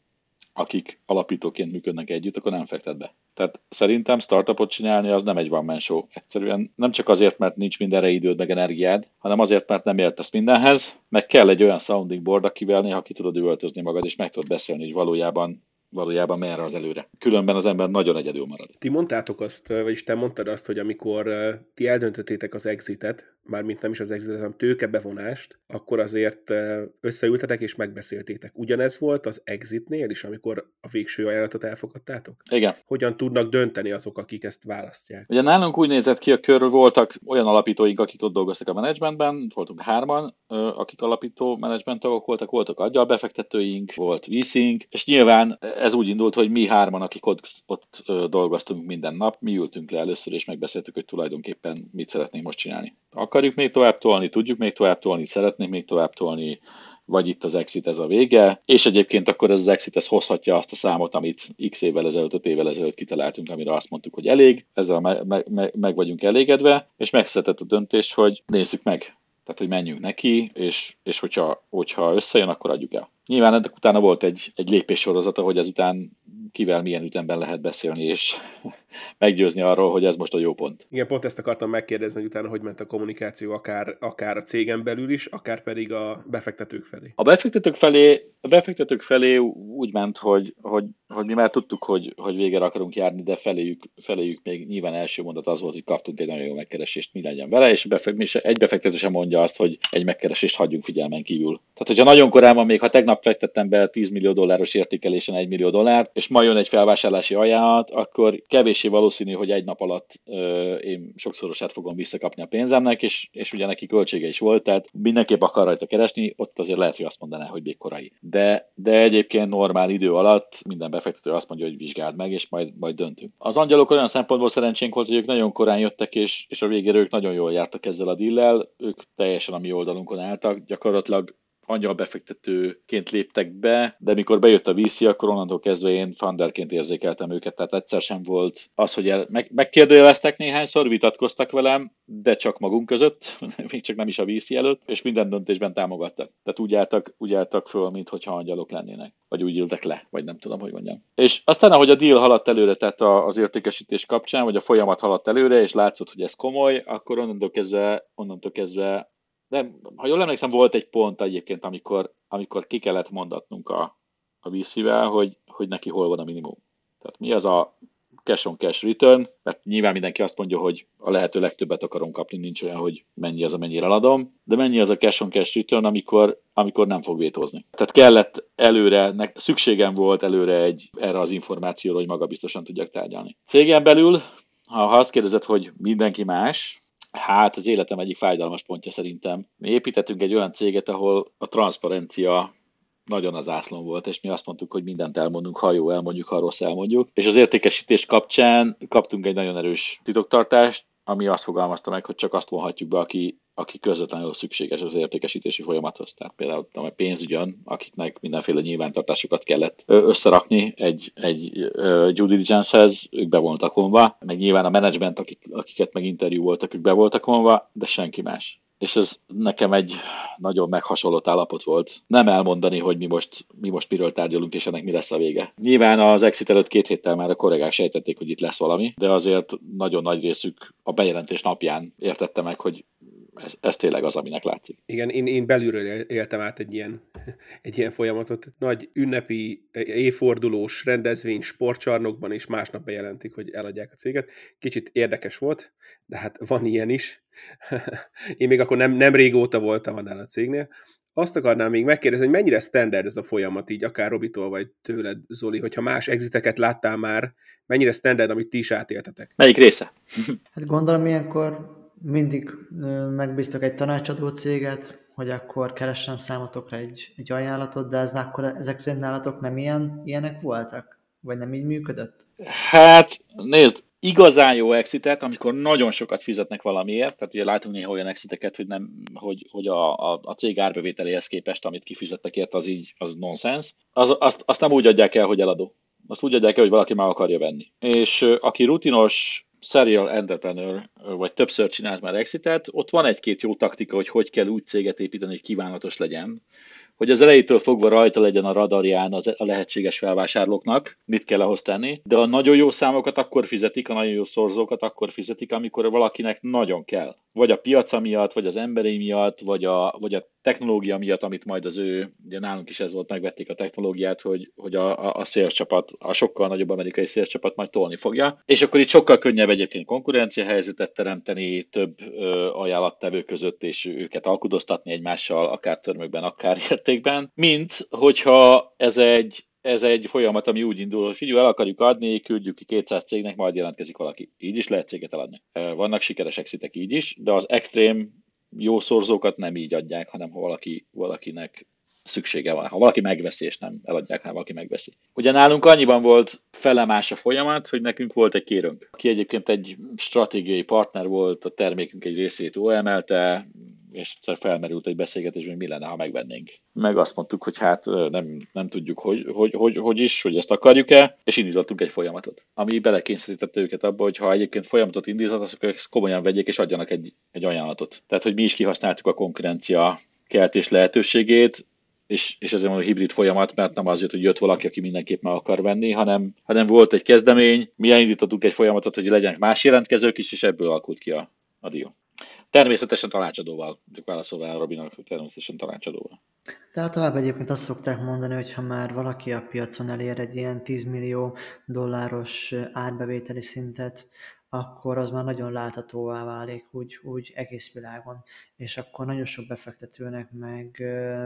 akik alapítóként működnek együtt, akkor nem fektet be. Tehát szerintem startupot csinálni az nem egy one man. Egyszerűen nem csak azért, mert nincs mindenre időd meg energiád, hanem azért, mert nem értesz mindenhez, meg kell egy olyan sounding board, akivel néha ki tudod üvöltözni magad, és meg tudod beszélni, hogy valójában valójában merre az előre. Különben az ember nagyon egyedül marad. Ti mondtátok azt, vagyis te mondtad azt, hogy amikor ti eldöntöttétek az exitet, mármint nem is az exitet, hanem tőkebevonást, akkor azért összeültetek és megbeszéltétek. Ugyanez volt az exitnél is, amikor a végső ajánlatot elfogadtátok? Igen. Hogyan tudnak dönteni azok, akik ezt választják? Ugye nálunk úgy nézett ki a kör, voltak olyan alapítóink, akik ott dolgoztak a menedzsmentben, voltunk hárman, akik alapító menedzsment tagok voltak, voltak aggyalbefektetőink, volt vízink, és nyilván ez úgy indult, hogy mi hárman, akik ott, ott dolgoztunk minden nap, mi ültünk le először, és megbeszéltük, hogy tulajdonképpen mit szeretnénk most csinálni. Akarjuk még tovább tolni, tudjuk még tovább tolni, szeretnénk még tovább tolni, vagy itt az exit ez a vége, és egyébként akkor ez az exit ez hozhatja azt a számot, amit x évvel ezelőtt, 5 évvel ezelőtt kitaláltunk, amire azt mondtuk, hogy elég, ezzel me- me- me- meg vagyunk elégedve, és megszületett a döntés, hogy nézzük meg, tehát hogy menjünk neki, és, és hogyha, hogyha összejön, akkor adjuk el. Nyilván ennek utána volt egy, egy lépéssorozata, hogy ezután kivel milyen ütemben lehet beszélni, és meggyőzni arról, hogy ez most a jó pont. Igen, pont ezt akartam megkérdezni, hogy utána hogy ment a kommunikáció, akár, akár a cégen belül is, akár pedig a befektetők felé. A befektetők felé, a befektetők felé úgy ment, hogy, hogy, hogy mi már tudtuk, hogy, hogy végre akarunk járni, de feléjük, feléjük még nyilván első mondat az volt, hogy kaptunk egy nagyon jó megkeresést, mi legyen vele, és egy befektető sem mondja azt, hogy egy megkeresést hagyjunk figyelmen kívül. Tehát, hogyha nagyon korán van, még ha tegnap fektettem be 10 millió dolláros értékelésen 1 millió dollárt, és ma jön egy felvásárlási ajánlat, akkor kevéssé valószínű, hogy egy nap alatt ö, én sokszorosát fogom visszakapni a pénzemnek, és, és ugye neki költsége is volt, tehát mindenképp akar rajta keresni, ott azért lehet, hogy azt mondaná, hogy még korai. De, de egyébként normál idő alatt minden befektető azt mondja, hogy vizsgáld meg, és majd, majd döntünk. Az angyalok olyan szempontból szerencsénk volt, hogy ők nagyon korán jöttek, és, és a végére ők nagyon jól jártak ezzel a dillel, ők teljesen a mi oldalunkon álltak, gyakorlatilag angyal befektetőként léptek be, de mikor bejött a VC, akkor onnantól kezdve én funderként érzékeltem őket, tehát egyszer sem volt az, hogy el, meg, megkérdőjeleztek néhányszor, vitatkoztak velem, de csak magunk között, még csak nem is a VC előtt, és minden döntésben támogattak. Tehát úgy álltak, úgy álltak föl, mintha angyalok lennének, vagy úgy ültek le, vagy nem tudom, hogy mondjam. És aztán, ahogy a deal haladt előre, tehát az értékesítés kapcsán, vagy a folyamat haladt előre, és látszott, hogy ez komoly, akkor onnantól kezdve, onnantól kezdve de ha jól emlékszem, volt egy pont egyébként, amikor, amikor ki kellett mondatnunk a, a VC-vel, hogy, hogy neki hol van a minimum. Tehát mi az a cash on cash return, mert nyilván mindenki azt mondja, hogy a lehető legtöbbet akarom kapni, nincs olyan, hogy mennyi az, amennyire eladom, de mennyi az a cash on cash return, amikor, amikor nem fog vétózni. Tehát kellett előre, nek, szükségem volt előre egy, erre az információra, hogy maga biztosan tudjak tárgyalni. Cégen belül, ha, ha azt kérdezed, hogy mindenki más, Hát az életem egyik fájdalmas pontja szerintem. Mi építettünk egy olyan céget, ahol a transzparencia nagyon az ászlón volt, és mi azt mondtuk, hogy mindent elmondunk, ha jó elmondjuk, ha rossz elmondjuk. És az értékesítés kapcsán kaptunk egy nagyon erős titoktartást, ami azt fogalmazta meg, hogy csak azt vonhatjuk be, aki, aki közvetlenül szükséges az értékesítési folyamathoz. Tehát például a pénzügyön, akiknek mindenféle nyilvántartásokat kellett összerakni egy, egy due diligence-hez, ők be voltak vonva, meg nyilván a menedzsment, akik, akiket meg interjú voltak, ők be voltak vonva, de senki más. És ez nekem egy nagyon meghasonlott állapot volt. Nem elmondani, hogy mi most, mi most miről tárgyalunk, és ennek mi lesz a vége. Nyilván az exit előtt két héttel már a kollégák sejtették, hogy itt lesz valami, de azért nagyon nagy részük a bejelentés napján értette meg, hogy ez, ez tényleg az, aminek látszik. Igen, én, én belülről éltem át egy ilyen, egy ilyen folyamatot. Nagy ünnepi, évfordulós rendezvény sportcsarnokban, és másnap bejelentik, hogy eladják a céget. Kicsit érdekes volt, de hát van ilyen is. én még akkor nem, nem régóta voltam annál a cégnél. Azt akarnám még megkérdezni, hogy mennyire standard ez a folyamat, így akár Robitól vagy tőled, Zoli, hogyha más exiteket láttál már, mennyire standard, amit ti is átéltetek? Melyik része? hát gondolom ilyenkor mindig megbíztak egy tanácsadó céget, hogy akkor keressen számotokra egy, egy ajánlatot, de ez akkor ezek szerint nálatok nem ilyen, ilyenek voltak? Vagy nem így működött? Hát, nézd, igazán jó exitet, amikor nagyon sokat fizetnek valamiért, tehát ugye látunk néha olyan exiteket, hogy, nem, hogy, hogy a, a, a cég árbevételéhez képest, amit kifizettek ért, az így az nonsens. Az, azt, azt nem úgy adják el, hogy eladó. Azt úgy adják el, hogy valaki már akarja venni. És aki rutinos serial entrepreneur, vagy többször csinált már exitet, ott van egy-két jó taktika, hogy hogy kell úgy céget építeni, hogy kívánatos legyen, hogy az elejétől fogva rajta legyen a radarján az, a lehetséges felvásárlóknak, mit kell ahhoz tenni, de a nagyon jó számokat akkor fizetik, a nagyon jó szorzókat akkor fizetik, amikor valakinek nagyon kell. Vagy a piaca miatt, vagy az emberi miatt, vagy a, vagy a technológia miatt, amit majd az ő, ugye nálunk is ez volt, megvették a technológiát, hogy, hogy a, a, a sales csapat, a sokkal nagyobb amerikai sales csapat majd tolni fogja. És akkor itt sokkal könnyebb egyébként konkurencia helyzetet teremteni több ö, ajánlattevő között, és őket alkudoztatni egymással, akár törmökben, akár értékben, mint hogyha ez egy ez egy folyamat, ami úgy indul, hogy figyelj, el akarjuk adni, küldjük ki 200 cégnek, majd jelentkezik valaki. Így is lehet céget eladni. Vannak sikeres exitek így is, de az extrém jó szorzókat nem így adják, hanem ha valaki, valakinek szüksége van. Ha valaki megveszi, és nem eladják, hanem valaki megveszi. Ugye nálunk annyiban volt felemás a folyamat, hogy nekünk volt egy kérőnk, aki egyébként egy stratégiai partner volt, a termékünk egy részét ő emelte, és egyszer felmerült egy beszélgetés, hogy mi lenne, ha megvennénk. Meg azt mondtuk, hogy hát nem, nem tudjuk, hogy, hogy, hogy, hogy is, hogy ezt akarjuk-e, és indítottunk egy folyamatot, ami belekényszerítette őket abba, hogy ha egyébként folyamatot indítanak, akkor ezt komolyan vegyék és adjanak egy, egy ajánlatot. Tehát, hogy mi is kihasználtuk a konkurencia keltés lehetőségét, és, és ezért a hibrid folyamat, mert nem azért, hogy jött valaki, aki mindenképp meg akar venni, hanem, hanem volt egy kezdemény, mi elindítottunk egy folyamatot, hogy legyenek más jelentkezők is, és ebből alakult ki a, a dió. Természetesen tanácsadóval, csak válaszolva Robinak, természetesen tanácsadóval. De általában egyébként azt szokták mondani, hogy ha már valaki a piacon elér egy ilyen 10 millió dolláros árbevételi szintet, akkor az már nagyon láthatóvá válik úgy, úgy egész világon, és akkor nagyon sok befektetőnek meg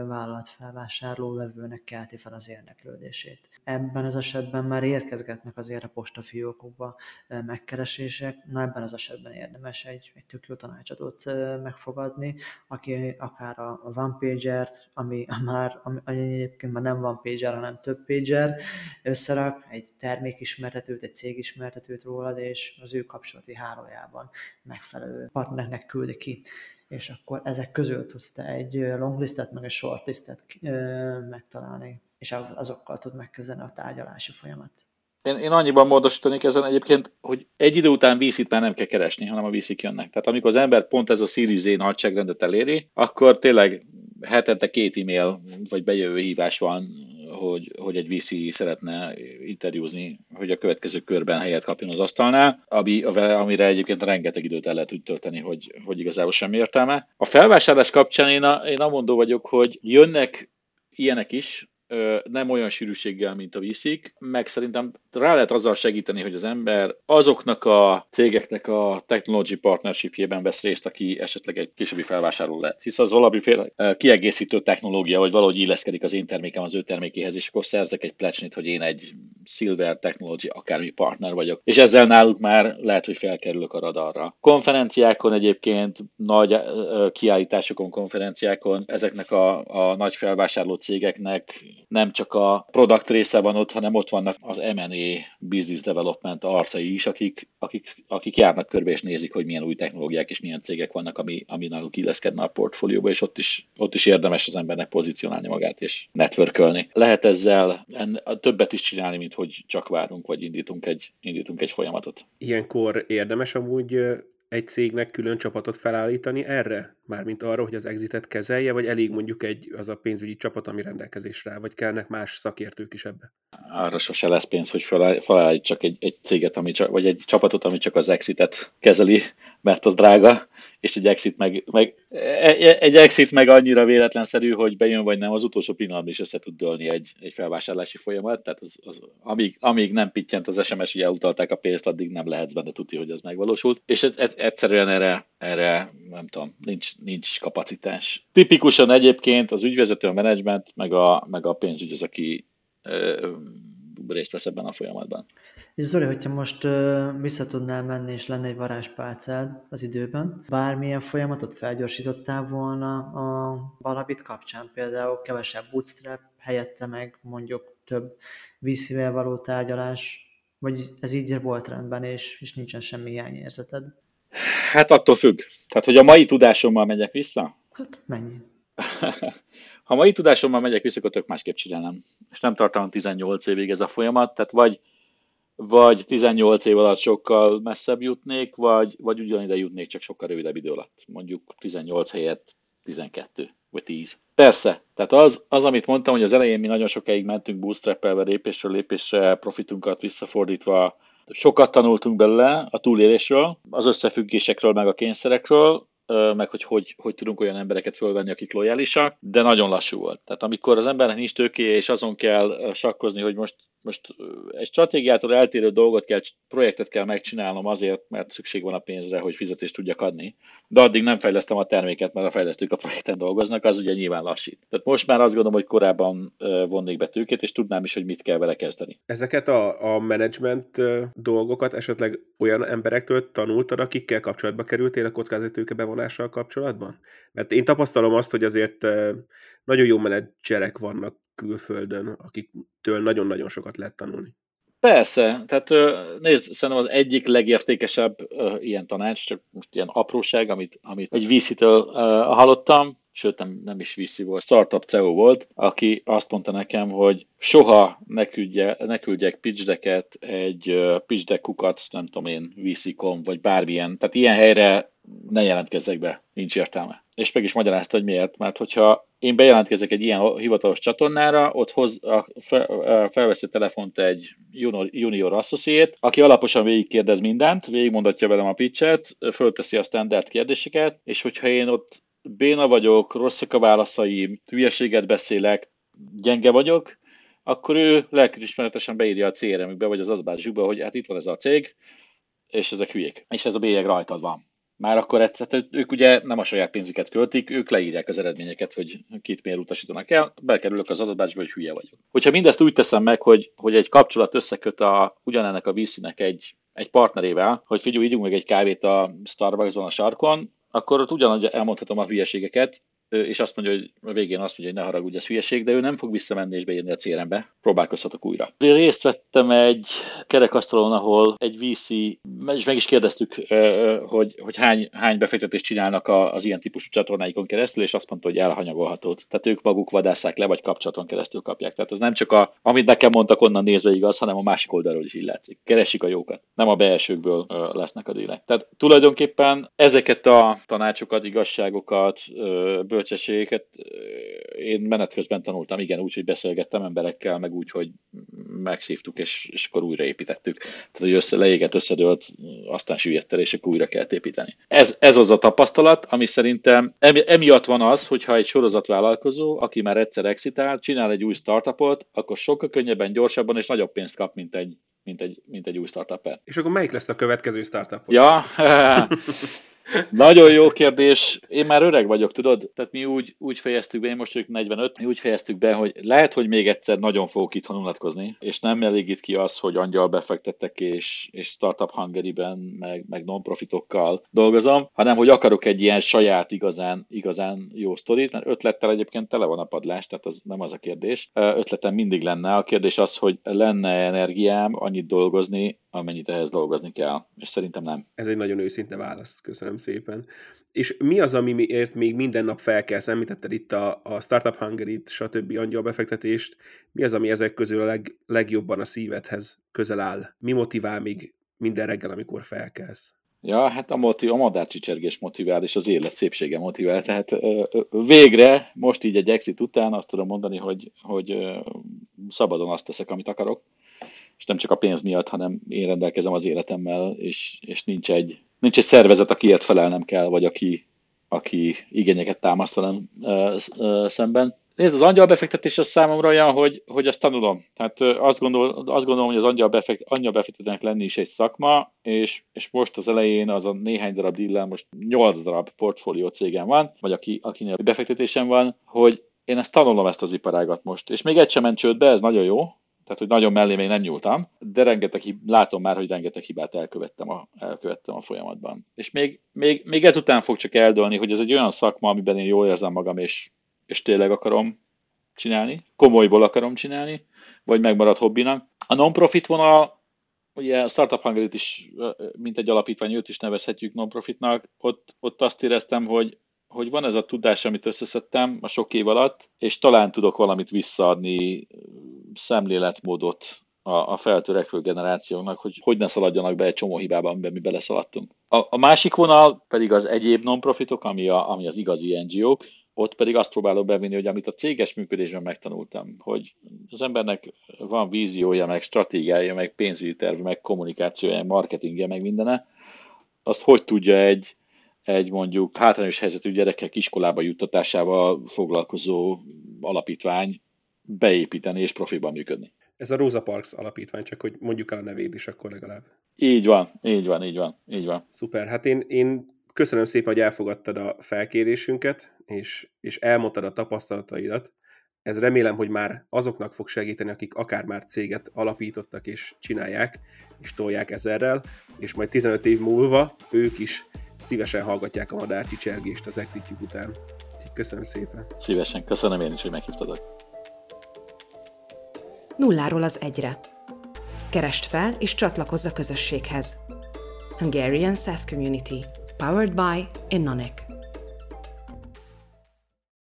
vállalatfelvásárló vevőnek kelti fel az érdeklődését. Ebben az esetben már érkezgetnek azért a postafiókokba megkeresések, na ebben az esetben érdemes egy, egy tök jó tanácsadót megfogadni, aki akár a one pager-t, ami már ami egyébként már nem van pager, hanem több pager, összerak egy termékismertetőt, egy cégismertetőt rólad, és az ő kapcsolati hálójában megfelelő partnernek küldi ki és akkor ezek közül tudsz te egy longlistet, meg egy shortlistet megtalálni, és azokkal tud megkezdeni a tárgyalási folyamat. Én, én annyiban módosítanék ezen egyébként, hogy egy idő után vízit már nem kell keresni, hanem a vízik jönnek. Tehát amikor az ember pont ez a Series Z nagyságrendet eléri, akkor tényleg hetente két e-mail vagy bejövő hívás van, hogy, hogy egy VC szeretne interjúzni, hogy a következő körben helyet kapjon az asztalnál, ami, amire egyébként rengeteg időt el lehet úgy tölteni, hogy, hogy igazából semmi értelme. A felvásárlás kapcsán én, a, én amondó vagyok, hogy jönnek ilyenek is, nem olyan sűrűséggel, mint a viszik, meg szerintem rá lehet azzal segíteni, hogy az ember azoknak a cégeknek a technology partnershipjében vesz részt, aki esetleg egy későbbi felvásárló lett. Hisz az valamiféle kiegészítő technológia, vagy valahogy illeszkedik az én termékem az ő termékéhez, és akkor szerzek egy plecsnit, hogy én egy Silver Technology akármi partner vagyok. És ezzel náluk már lehet, hogy felkerülök a radarra. Konferenciákon egyébként, nagy kiállításokon, konferenciákon ezeknek a, a nagy felvásárló cégeknek nem csak a product része van ott, hanem ott vannak az M&A business development arcai is, akik, akik, akik járnak körbe és nézik, hogy milyen új technológiák és milyen cégek vannak, ami, ami náluk illeszkedne a portfólióba, és ott is, ott is érdemes az embernek pozícionálni magát és networkölni. Lehet ezzel en, többet is csinálni, mint hogy csak várunk, vagy indítunk egy, indítunk egy folyamatot. Ilyenkor érdemes amúgy egy cégnek külön csapatot felállítani erre? Mármint arra, hogy az exitet kezelje, vagy elég mondjuk egy az a pénzügyi csapat, ami rendelkezésre áll, vagy kellnek más szakértők is ebbe? Arra sose lesz pénz, hogy felállítsak egy, egy céget, ami csak, vagy egy csapatot, ami csak az exitet kezeli, mert az drága, és egy exit meg, meg, egy exit meg annyira véletlenszerű, hogy bejön vagy nem, az utolsó pillanatban is össze tud dőlni egy, egy felvásárlási folyamat, tehát az, az, amíg, amíg nem pittyent az SMS, hogy elutalták a pénzt, addig nem lehetsz benne tudni, hogy az megvalósult, és ez, ez, egyszerűen erre, erre nem tudom, nincs, nincs kapacitás. Tipikusan egyébként az ügyvezető, a menedzsment, meg a, meg a pénzügy az, aki ö, részt vesz ebben a folyamatban. És Zoli, hogyha most uh, vissza tudnál menni, és lenne egy varázspálcád az időben, bármilyen folyamatot felgyorsítottál volna a Balabit kapcsán, például kevesebb bootstrap, helyette meg mondjuk több vízszível való tárgyalás, vagy ez így volt rendben, és, és nincsen semmi hiányérzeted? Hát attól függ. Tehát, hogy a mai tudásommal megyek vissza? Hát mennyi? ha mai tudásommal megyek vissza, akkor tök másképp csinálom. És nem tartalom 18 évig ez a folyamat, tehát vagy vagy 18 év alatt sokkal messzebb jutnék, vagy, vagy ugyanide jutnék, csak sokkal rövidebb idő alatt. Mondjuk 18 helyett 12 vagy 10. Persze, tehát az, az, amit mondtam, hogy az elején mi nagyon sokáig mentünk bootstrap lépésről lépésre, profitunkat visszafordítva, sokat tanultunk belőle a túlélésről, az összefüggésekről, meg a kényszerekről, meg hogy, hogy hogy tudunk olyan embereket fölvenni, akik lojálisak, de nagyon lassú volt. Tehát amikor az embernek nincs tőké, és azon kell sakkozni, hogy most most egy stratégiától eltérő dolgot kell, projektet kell megcsinálnom azért, mert szükség van a pénzre, hogy fizetést tudjak adni. De addig nem fejlesztem a terméket, mert a fejlesztők a projekten dolgoznak, az ugye nyilván lassít. Tehát most már azt gondolom, hogy korábban vonnék be tőkét, és tudnám is, hogy mit kell vele kezdeni. Ezeket a, a management dolgokat esetleg olyan emberektől tanultad, akikkel kapcsolatba kerültél a kockázatőke bevonással kapcsolatban? Mert én tapasztalom azt, hogy azért nagyon jó menedzserek vannak külföldön, akiktől nagyon-nagyon sokat lehet tanulni. Persze, tehát nézd, szerintem az egyik legértékesebb ilyen tanács, csak most ilyen apróság, amit, amit egy VC-től hallottam, sőt nem, nem is VC volt, startup CEO volt, aki azt mondta nekem, hogy soha ne, küldje, ne küldjek pitch egy pitch deck kukat, nem tudom én, VC.com, vagy bármilyen, tehát ilyen helyre ne jelentkezzek be, nincs értelme. És meg is magyarázta, hogy miért, mert hogyha én bejelentkezek egy ilyen hivatalos csatornára, ott hoz, a, felveszi telefont egy junior, junior associate, aki alaposan végigkérdez mindent, végigmondatja velem a pitchet, fölteszi a standard kérdéseket, és hogyha én ott béna vagyok, rosszak a válaszaim, hülyeséget beszélek, gyenge vagyok, akkor ő lelkiismeretesen beírja a CRM-ükbe, vagy az adatbázisukba, hogy hát itt van ez a cég, és ezek hülyék. És ez a bélyeg rajtad van már akkor egyszer, ők ugye nem a saját pénzüket költik, ők leírják az eredményeket, hogy kit miért utasítanak el, bekerülök az adatbázisba, hogy hülye vagyok. Hogyha mindezt úgy teszem meg, hogy, hogy egy kapcsolat összeköt a, ugyanennek a vízszínek egy, egy partnerével, hogy figyelj, ígyunk meg egy kávét a Starbucksban a sarkon, akkor ott ugyanúgy elmondhatom a hülyeségeket, és azt mondja, hogy a végén azt mondja, hogy ne haragudj, ez hülyeség, de ő nem fog visszamenni és beírni a CRM-be. Próbálkozhatok újra. Részt vettem egy kerekasztalon, ahol egy VC, és meg is kérdeztük, hogy, hogy hány, hány befektetést csinálnak az ilyen típusú csatornáikon keresztül, és azt mondta, hogy elhanyagolhatót. Tehát ők maguk vadásszák le, vagy kapcsolaton keresztül kapják. Tehát ez nem csak a, amit nekem mondtak onnan nézve igaz, hanem a másik oldalról is így. Keresik a jókat. Nem a belsőkből lesznek a délek. Tehát tulajdonképpen ezeket a tanácsokat, igazságokat, bölcsességeket én menet közben tanultam, igen, úgy, hogy beszélgettem emberekkel, meg úgy, hogy megszívtuk, és, és akkor újraépítettük. Tehát, hogy össze, leégett, összedőlt, aztán süllyedt el, és akkor újra kellett építeni. Ez, ez az a tapasztalat, ami szerintem emiatt van az, hogyha egy sorozatvállalkozó, aki már egyszer exitál, csinál egy új startupot, akkor sokkal könnyebben, gyorsabban és nagyobb pénzt kap, mint egy, mint egy, mint egy új startup -el. És akkor melyik lesz a következő startup? Ja, Nagyon jó kérdés. Én már öreg vagyok, tudod? Tehát mi úgy, úgy fejeztük be, én most vagyok 45, mi úgy fejeztük be, hogy lehet, hogy még egyszer nagyon fogok itt unatkozni, és nem elégít ki az, hogy angyal befektettek és, és Startup Hungary-ben, meg, meg non-profitokkal dolgozom, hanem hogy akarok egy ilyen saját igazán, igazán jó sztorit, mert ötlettel egyébként tele van a padlás, tehát az nem az a kérdés. Ötletem mindig lenne. A kérdés az, hogy lenne energiám annyit dolgozni, amennyit ehhez dolgozni kell, és szerintem nem. Ez egy nagyon őszinte válasz, köszönöm szépen. És mi az, amiért még minden nap fel kell említetted itt a, a Startup Hungary-t, stb. angyalbefektetést, mi az, ami ezek közül a leg, legjobban a szívedhez közel áll? Mi motivál még minden reggel, amikor felkelsz? Ja, hát a, motiv, a madárcsicsergés motivál, és az élet szépsége motivál. Tehát végre, most így egy exit után azt tudom mondani, hogy, hogy szabadon azt teszek, amit akarok, és nem csak a pénz miatt, hanem én rendelkezem az életemmel, és, és nincs, egy, nincs egy szervezet, akiért felelnem kell, vagy aki, aki igényeket támaszt velem szemben. Nézd, az angyal befektetés az számomra olyan, hogy, hogy azt tanulom. Tehát azt, gondol, azt gondolom, hogy az angyal, befekt, angyal befektetőnek lenni is egy szakma, és, és most az elején az a néhány darab dillel, most 8 darab portfólió cégem van, vagy aki, akinél befektetésem van, hogy én ezt tanulom ezt az iparágat most. És még egy sem ment csődbe, ez nagyon jó, tehát hogy nagyon mellé még nem nyúltam, de rengeteg, látom már, hogy rengeteg hibát elkövettem a, elkövettem a folyamatban. És még, még, még ezután fog csak eldőlni, hogy ez egy olyan szakma, amiben én jól érzem magam, és és tényleg akarom csinálni, komolyból akarom csinálni, vagy megmarad hobbinak. A non-profit vonal, ugye a Startup hungary is, mint egy alapítvány, őt is nevezhetjük non-profitnak, ott, ott azt éreztem, hogy, hogy van ez a tudás, amit összeszedtem a sok év alatt, és talán tudok valamit visszaadni, szemléletmódot a, a feltörekvő generációknak, hogy hogy ne szaladjanak be egy csomó hibába, amiben mi beleszaladtunk. A, a másik vonal pedig az egyéb non-profitok, ami, a, ami az igazi NGO-k, ott pedig azt próbálok bevinni, hogy amit a céges működésben megtanultam, hogy az embernek van víziója, meg stratégiája, meg pénzügyi terv, meg kommunikációja, meg marketingje, meg mindene, azt hogy tudja egy, egy mondjuk hátrányos helyzetű gyerekek iskolába juttatásával foglalkozó alapítvány beépíteni és profiban működni. Ez a Rosa Parks alapítvány, csak hogy mondjuk el a nevét is akkor legalább. Így van, így van, így van, így van. Szuper, hát én, én köszönöm szépen, hogy elfogadtad a felkérésünket, és, és elmondtad a tapasztalataidat. Ez remélem, hogy már azoknak fog segíteni, akik akár már céget alapítottak és csinálják, és tolják ezerrel, és majd 15 év múlva ők is szívesen hallgatják a madárcsi csergést az exitjük után. Köszönöm szépen. Szívesen, köszönöm én is, hogy meghívtad. Nulláról az egyre. Kerest fel és csatlakozz a közösséghez. Hungarian SaaS Community. Powered by Innonic.